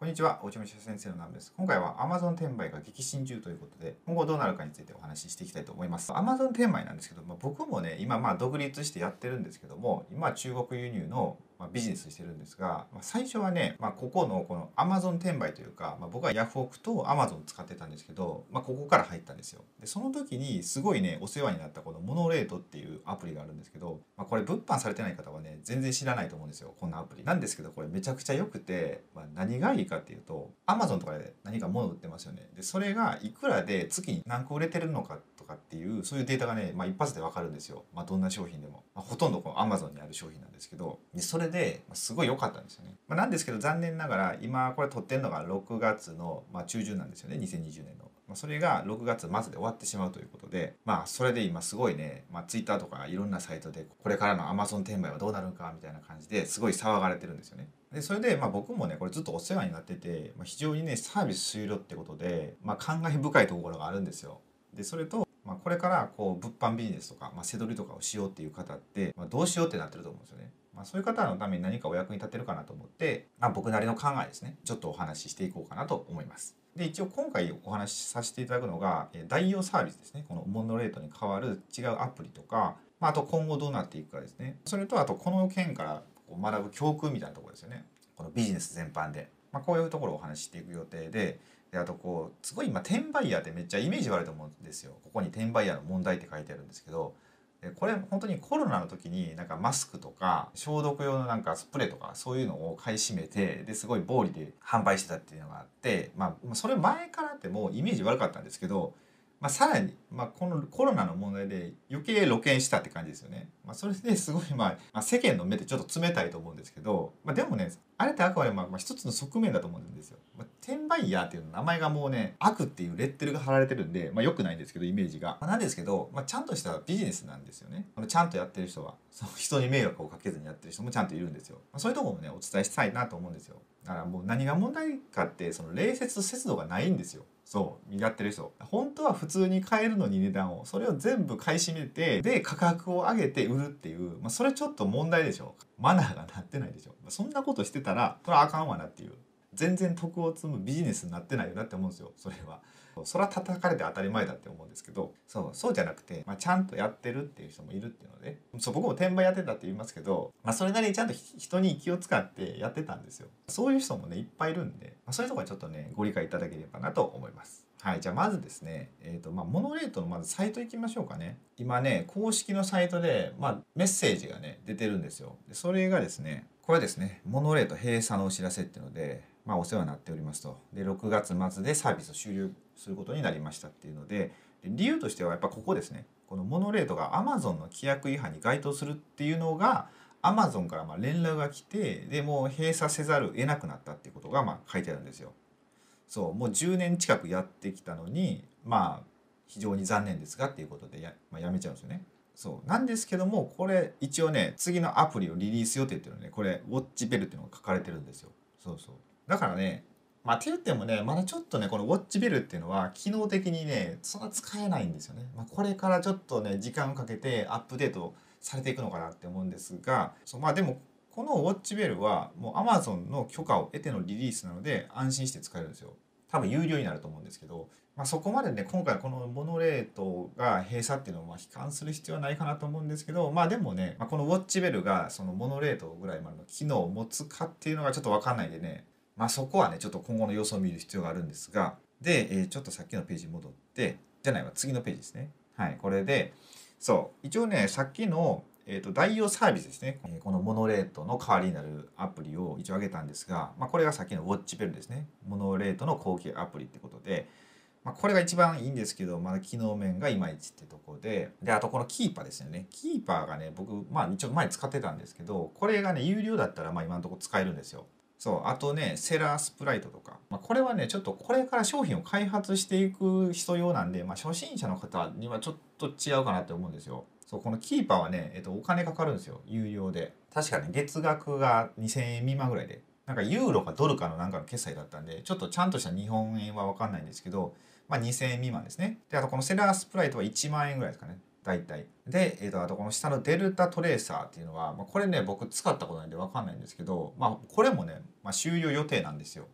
こんにちは、おちむし先生のナムです。今回は Amazon 転売が激震中ということで、今後どうなるかについてお話ししていきたいと思います。Amazon 転売なんですけど、まあ、僕もね、今まあ独立してやってるんですけども、今中国輸入のま、ビジネスしてるんですが、ま、最初はね、まあ、ここのこの Amazon 転売というか、まあ、僕はヤフオクと Amazon 使ってたんですけど、まあ、ここから入ったんですよ。でその時にすごいねお世話になったこのモノレートっていうアプリがあるんですけど、まあ、これ物販されてない方はね全然知らないと思うんですよこんなアプリ。なんですけどこれめちゃくちゃ良くて、ま、何がいいかっていうと Amazon とかで何か物売ってますよね。でそれがいくらで月に何個売れてるのかとかっていうそういうデータがね、まあ、一発でわかるんですよ。まあ、どんな商品でも。まあ、ほとんどこの Amazon にある商品なんですけどそれで、すごい良かったんですよね。まあ、なんですけど残念ながら今これ撮ってるのが6月の、ま、中旬なんですよね2020年の。ま、それが6月末で終わってしまうということでまあそれで今すごいね、まあ、Twitter とかいろんなサイトでこれからの Amazon 転売はどうなるのかみたいな感じですごい騒がれてるんですよね。でそれでまあ僕もねこれずっとお世話になってて、まあ、非常にねサービス終了ってことで、まあ、感慨深いところがあるんですよ。でそれとまあ、これからこう物販ビジネスとか、まあ、背取りとかをしようっていう方って、まあ、どうしようってなってると思うんですよね。まあ、そういう方のために何かお役に立てるかなと思って、まあ、僕なりの考えですね。ちょっとお話ししていこうかなと思います。で一応今回お話しさせていただくのが代用サービスですね。このモノレートに代わる違うアプリとか、まあ、あと今後どうなっていくかですね。それとあとこの件から学ぶ教訓みたいなところですよね。このビジネス全般で、まあ、こういうところをお話ししていく予定でであとこうすごい今転売ヤーってめっちゃイメージ悪いと思うんですよ。ここに転売ヤーの問題って書いてあるんですけど。これ本当にコロナの時になんかマスクとか消毒用のなんかスプレーとかそういうのを買い占めてですごい暴利で販売してたっていうのがあってまあそれ前からってもうイメージ悪かったんですけどまあ、さらに、まあ、このコロナの問題で余計露見したって感じですよね。まあ、それですごい、まあ、まあ、世間の目ってちょっと冷たいと思うんですけど、まあ、でもねあれってあくまでまあ、まあ、一つの側面だと思うんですよ。まあ、転売ヤーっていう名前がもうね悪っていうレッテルが貼られてるんで、まあ、よくないんですけどイメージが。まあ、なんですけど、まあ、ちゃんとしたビジネスなんですよね。あのちゃんとやってる人はその人に迷惑をかけずにやってる人もちゃんといるんですよ。まあ、そういうとこもねお伝えしたいなと思うんですよ。だからもう何が問題かってその礼節と節度がないんですよ。そうやってる人。本当は普通に買えるのに値段を。それを全部買い占めてで価格を上げて売るっていう、まあ、それちょっと問題でしょ。マナーがなってないでしょ。そんなことしてたらそれはあかんわなっていう。全然得を積むビジネスになってないよなって思うんですよそれは。それは叩かれて当たり前だって思うんですけどそうそうじゃなくて、まあ、ちゃんとやってるっていう人もいるっていうのでそう僕も転売やってたって言いますけど、まあ、それなりにちゃんと人に気を使ってやってたんですよそういう人もねいっぱいいるんで、まあ、そういうとこはちょっとねご理解いただければなと思いますはい、じゃあまずですね、えーとまあ、モノレートのまずサイト行きましょうかね。今ね、公式のサイトで、まあ、メッセージがね、出てるんですよ。でそれがですね、これですね、モノレート閉鎖のお知らせっていうので、まあ、お世話になっておりますと。で、6月末でサービスを終了することになりましたっていうので、理由としてはやっぱここですね、このモノレートが Amazon の規約違反に該当するっていうのが、Amazon からま連絡が来て、でもう閉鎖せざるを得なくなったっていうことがまあ書いてあるんですよ。そうもう10年近くやってきたのにまあ非常に残念ですがっていうことでや,、まあ、やめちゃうんですよね。そうなんですけどもこれ一応ね次のアプリをリリース予定っていうのねこれウォッチベルっていうのが書かれてるんですよ。そうそうだからねまあって言ってもねまだちょっとねこのウォッチベルっていうのは機能的にねそんな使えないんですよね。まあ、これからちょっとね時間をかけてアップデートされていくのかなって思うんですがそうまあでもこのウォッチベルはもう Amazon の許可を得てのリリースなので安心して使えるんですよ。多分有料になると思うんですけど、まあ、そこまでね今回このモノレートが閉鎖っていうのをま悲観する必要はないかなと思うんですけどまあでもね、まあ、このウォッチベルがそのモノレートぐらいまでの機能を持つかっていうのがちょっと分かんないんでねまあそこはねちょっと今後の様子を見る必要があるんですがで、えー、ちょっとさっきのページに戻ってじゃないわ次のページですね。はいこれでそう一応ねさっきのえーと、代用サービスですね、えこのモノレートの代わりになるアプリを一応挙げたんですが、まあ、これがさっきのウォッチベルですね。モノレートの後継アプリってことで、まあ、これが一番いいんですけどまだ機能面がいまいちってとこでであとこのキーパーですよね。キーパーがね僕まあ一応前使ってたんですけどこれがね有料だったらまあ今のところ使えるんですよ。そうあとねセラースプライトとか、まあ、これはねちょっとこれから商品を開発していく人用なんで、まあ、初心者の方にはちょっと違うかなって思うんですよ。そうこのキーパーはね、えっと、お金かかるんですよ。有料で。確かね月額が2000円未満ぐらいで。なんかユーロかドルかのなんかの決済だったんでちょっとちゃんとした日本円は分かんないんですけど、まあ、2000円未満ですね。であとこのセラースプライトは1万円ぐらいですかね。大体。で、えー、とあとこの下のデルタトレーサーっていうのは、まあ、これね僕使ったことないんで分かんないんですけど、まあ、これもね、まあ、終了予定なんですよ。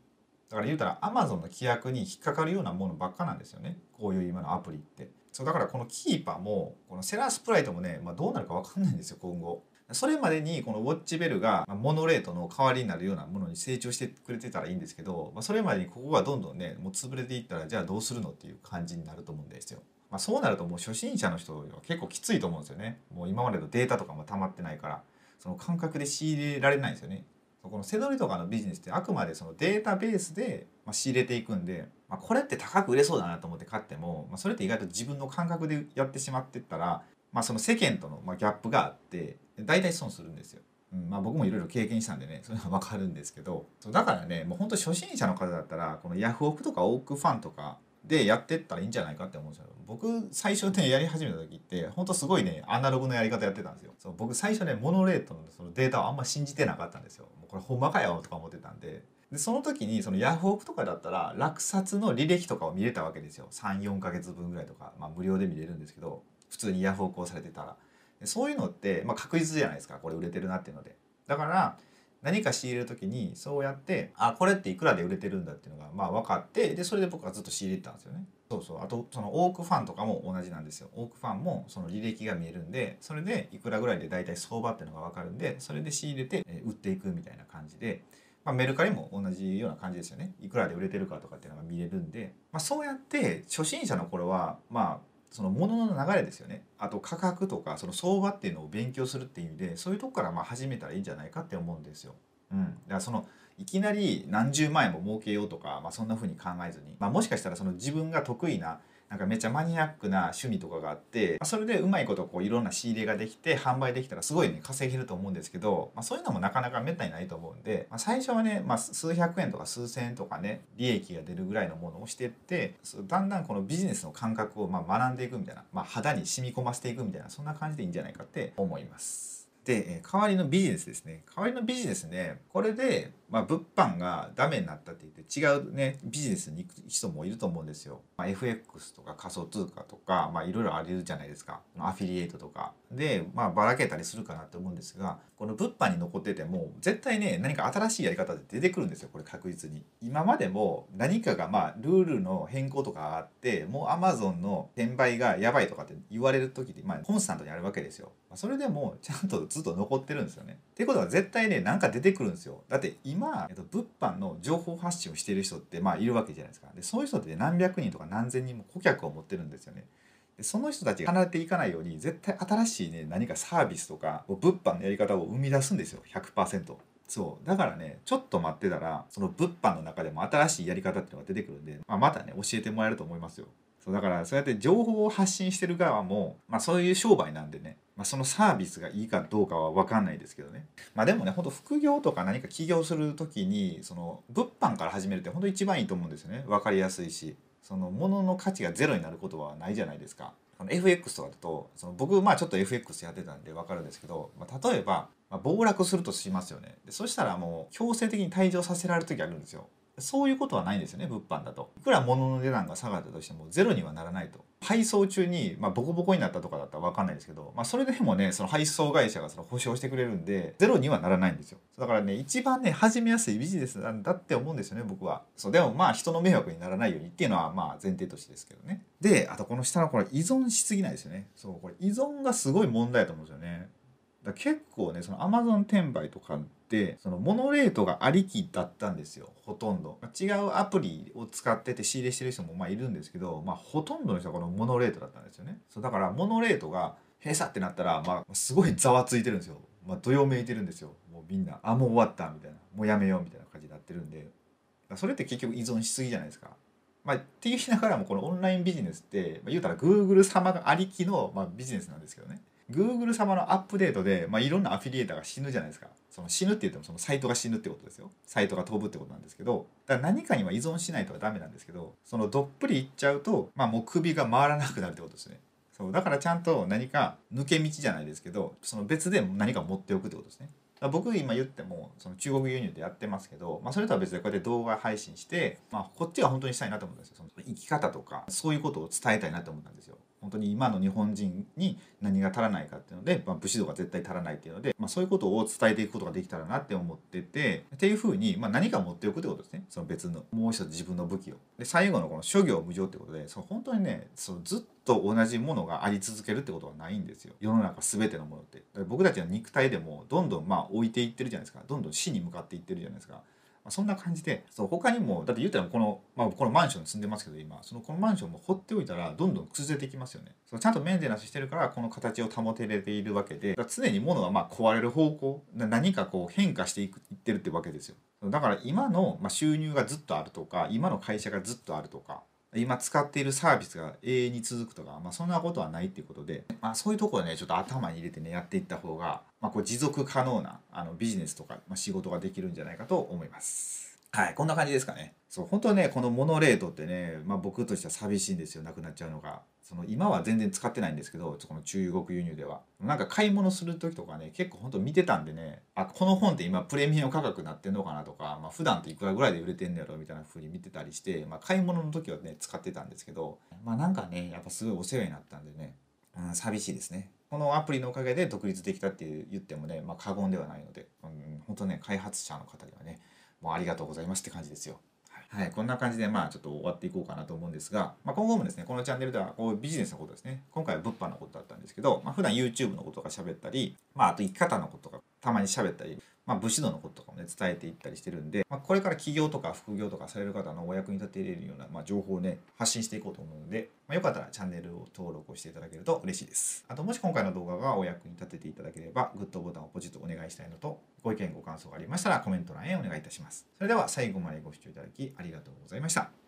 だから言うたら Amazon の規約に引っかかるようなものばっかなんですよね。こういう今のアプリって。そうだからこのキーパーもこのセラースプライトもね、まあ、どうなるか分かんないんですよ今後。それまでにこのウォッチベルがモノレートの代わりになるようなものに成長してくれてたらいいんですけど、まあ、それまでにここがどんどんねもう潰れていったらじゃあどうするのっていう感じになると思うんですよ。まあ、そうなるともう初心者の人は結構きついと思うんですよね。もう今までのデータとかも溜まってないからその感覚で仕入れられないんですよね。このセドリとかのビジネスってあくまでそのデータベースで仕入れていくんで、まあ、これって高く売れそうだなと思って買っても、まあ、それって意外と自分の感覚でやってしまってったら、まあ、その世間とのギャップがあって大体損するんですよ。まあ、僕もいろいろ経験したんでねそういうのは分かるんですけどだからねもう本当初心者の方だったらこのヤフオクとかオークファンとかでやってったらいいんじゃないかって思うんですよ。僕最初ねやり始めた時って本当すごいねアナログのやり方やってたんですよ。そう僕最初ねモノレートのそのデータをあんま信じてなかったんですよ。もうこれほんまかよとか思ってたんで。でその時にそのヤフオクとかだったら落札の履歴とかを見れたわけですよ。34ヶ月分ぐらいとか、まあ、無料で見れるんですけど普通にヤフオクをされてたら。そういうのって、まあ、確実じゃないですか。これ売れてるなっていうので。だから何か仕入れる時にそうやってあこれっていくらで売れてるんだっていうのがまあ分かってでそれで僕はずっと仕入れてたんですよね。そうそう。あとそのオークファンとかも同じなんですよ。オークファンもその履歴が見えるんでそれでいくらぐらいで大体相場っていうのが分かるんでそれで仕入れてえ売っていくみたいな感じで、まあ、メルカリも同じような感じですよね。いくらで売れてるかとかっていうのが見れるんで、まあ、そうやって初心者の頃はまあその物の流れですよね。あと価格とかその相場っていうのを勉強するっていう意味でそういうとこからまあ始めたらいいんじゃないかって思うんですよ。うん、だからそのいきなり何十万円も儲けようとか、まあ、そんな風に考えずに、まあ、もしかしたらその自分が得意ななんかめっちゃマニアックな趣味とかがあってそれでうまいことこういろんな仕入れができて販売できたらすごいね稼げると思うんですけど、まあ、そういうのもなかなかめったにないと思うんで、まあ、最初はね、まあ、数百円とか数千円とかね利益が出るぐらいのものをしてってだんだんこのビジネスの感覚をま学んでいくみたいな、まあ、肌に染み込ませていくみたいなそんな感じでいいんじゃないかって思います。で代わりのビジネスですね代わりのビジネスねこれで、まあ、物販がダメになったって言って違うねビジネスに行く人もいると思うんですよ、まあ、FX とか仮想通貨とかいろいろあるじゃないですか。アフィリエイトとか。でまあばらけたりするかなと思うんですがこの物販に残ってても絶対ね何か新しいやり方で出てくるんですよこれ確実に。今までも何かがまあルールの変更とかあってもう Amazon の転売がやばいとかって言われる時ってまあコンスタントにあるわけですよ。それでもちゃんとずっと残ってるんですよね。っていうことは絶対ね何か出てくるんですよ。だって今、えっと、物販の情報発信をしている人ってまあいるわけじゃないですか。でそういう人って、何百人とか何千人も顧客を持ってるんですよね。でその人たちが離れていかないように絶対新しいね何かサービスとか物販のやり方を生み出すんですよ100%。そうだからねちょっと待ってたらその物販の中でも新しいやり方っていうのが出てくるんで、まあ、またね教えてもらえると思いますよ。そうだからそうやって情報を発信してる側も、まあ、そういう商売なんでね、まあ、そのサービスがいいかどうかは分かんないですけどね、まあ、でもねほんと副業とか何か起業する時にその物販から始めるって本当一番いいと思うんですよね。分かりやすいし。その物の価値がゼロになることはないじゃないですか。FX とかだとその僕まあちょっと FX やってたんで分かるんですけど、まあ、例えば、まあ、暴落するとしますよね。でそしたらもう強制的に退場させられる時あるんですよ。そういうことはないんですよね物販だと。いくら物の値段が下がったとしてもゼロにはならないと。配送中に、まあ、ボコボコになったとかだったら分かんないですけど、まあ、それでもねその配送会社がその保証してくれるんでゼロにはならないんですよ。だからね一番ね始めやすいビジネスなんだって思うんですよね僕は。そうでもまあ人の迷惑にならないようにっていうのはまあ前提としてですけどね。であとこの下のこれ依存しすぎないですよね。そうこれ依存がすごい問題だと思うんですよね。だ結構ねそのアマゾン転売とかってそのモノレートがありきだったんですよほとんど。違うアプリを使ってて仕入れしてる人もまあいるんですけど、まあ、ほとんどの人はこのモノレートだったんですよね。そうだからモノレートが閉鎖ってなったら、まあ、すごいざわついてるんですよ、まあ、どよめいてるんですよ。もうみんなあもう終わったみたいな。もうやめようみたいな感じになってるんで。それって結局依存しすぎじゃないですか。まあ、って言いながらもこのオンラインビジネスって、まあ、言うたら Google 様がありきの、まあ、ビジネスなんですけどね。Google 様のアップデートで、まあ、いろんなアフィリエーターが死ぬじゃないですか。その死ぬって言ってもそのサイトが死ぬってことですよ。サイトが飛ぶってことなんですけど。だから何かには依存しないとはダメなんですけどそのどっぷりいっちゃうと、まあ、もう首が回らなくなるってことですね。そう。だからちゃんと何か抜け道じゃないですけどその別で何か持っておくってことですね。僕今言ってもその中国輸入でやってますけど、まあ、それとは別でこうやって動画配信して、まあ、こっちは本当にしたいなと思ったんですよ。その生き方とかそういうことを伝えたいなと思ったんですよ。本当に今の日本人に何が足らないかっていうので、まあ、武士道が絶対足らないっていうので、まあ、そういうことを伝えていくことができたらなって思っててっていうふうに、まあ、何か持っておくってことですね。その別のもう一つ自分の武器を。で最後のこの諸行無常ってことでその本当にねそのずっと同じものがあり続けるってことはないんですよ。世の中全てのものって。僕たちの肉体でもどんどんまあ置いていってるじゃないですか。どんどん死に向かっていってるじゃないですか。まあ、そんな感じでそう他にもだって言うたらこの,、まあ、このマンション積んでますけど今そのこのマンションも放っておいたらどんどん崩れていきますよね。そうちゃんとメンテナンスしてるからこの形を保てれているわけで常に物はまあ壊れる方向何かこう変化していくいってるってわけですよ。だから今のま収入がずっとあるとか今の会社がずっとあるとか今使っているサービスが永遠に続くとか、まあ、そんなことはないっていうことで、まあ、そういうところねちょっと頭に入れてねやっていった方が、まあ、こう持続可能なあのビジネスとか、まあ、仕事ができるんじゃないかと思います。はい、こんな感じですかね。そう、本当ね、このモノレートってね、まあ僕としては寂しいんですよ、なくなっちゃうのが。その今は全然使ってないんですけど、この中国輸入では。なんか買い物する時とかね、結構本当見てたんでね、あ、この本って今プレミアム価格になってんのかなとか、まあ普段っていくらぐらいで売れてんのやろみたいな風に見てたりして、まあ買い物の時はね、使ってたんですけど、まあなんかね、やっぱすごいお世話になったんでね、うん、寂しいですね。このアプリのおかげで独立できたって言ってもね、まあ過言ではないので、うん、本当ね、開発者の方にはね、もうありがとうございますって感じですよ。はい、こんな感じでまあちょっと終わっていこうかなと思うんですが、まあ、今後もですねこのチャンネルではこうビジネスのことですね。今回は物販のことだったんですけど、まあ、普段 YouTube のこととか喋ったり、まあ、あと生き方のこととかたまに喋ったりまあ、武士道のこととかもね伝えていったりしてるんで、まあ、これから起業とか副業とかされる方のお役に立てれるような、まあ、情報をね発信していこうと思うので、まあ、よかったらチャンネルを登録をしていただけると嬉しいです。あともし今回の動画がお役に立てていただければグッドボタンをポチッとお願いしたいのとご意見ご感想がありましたらコメント欄へお願いいたします。それでは最後までご視聴いただきありがとうございました。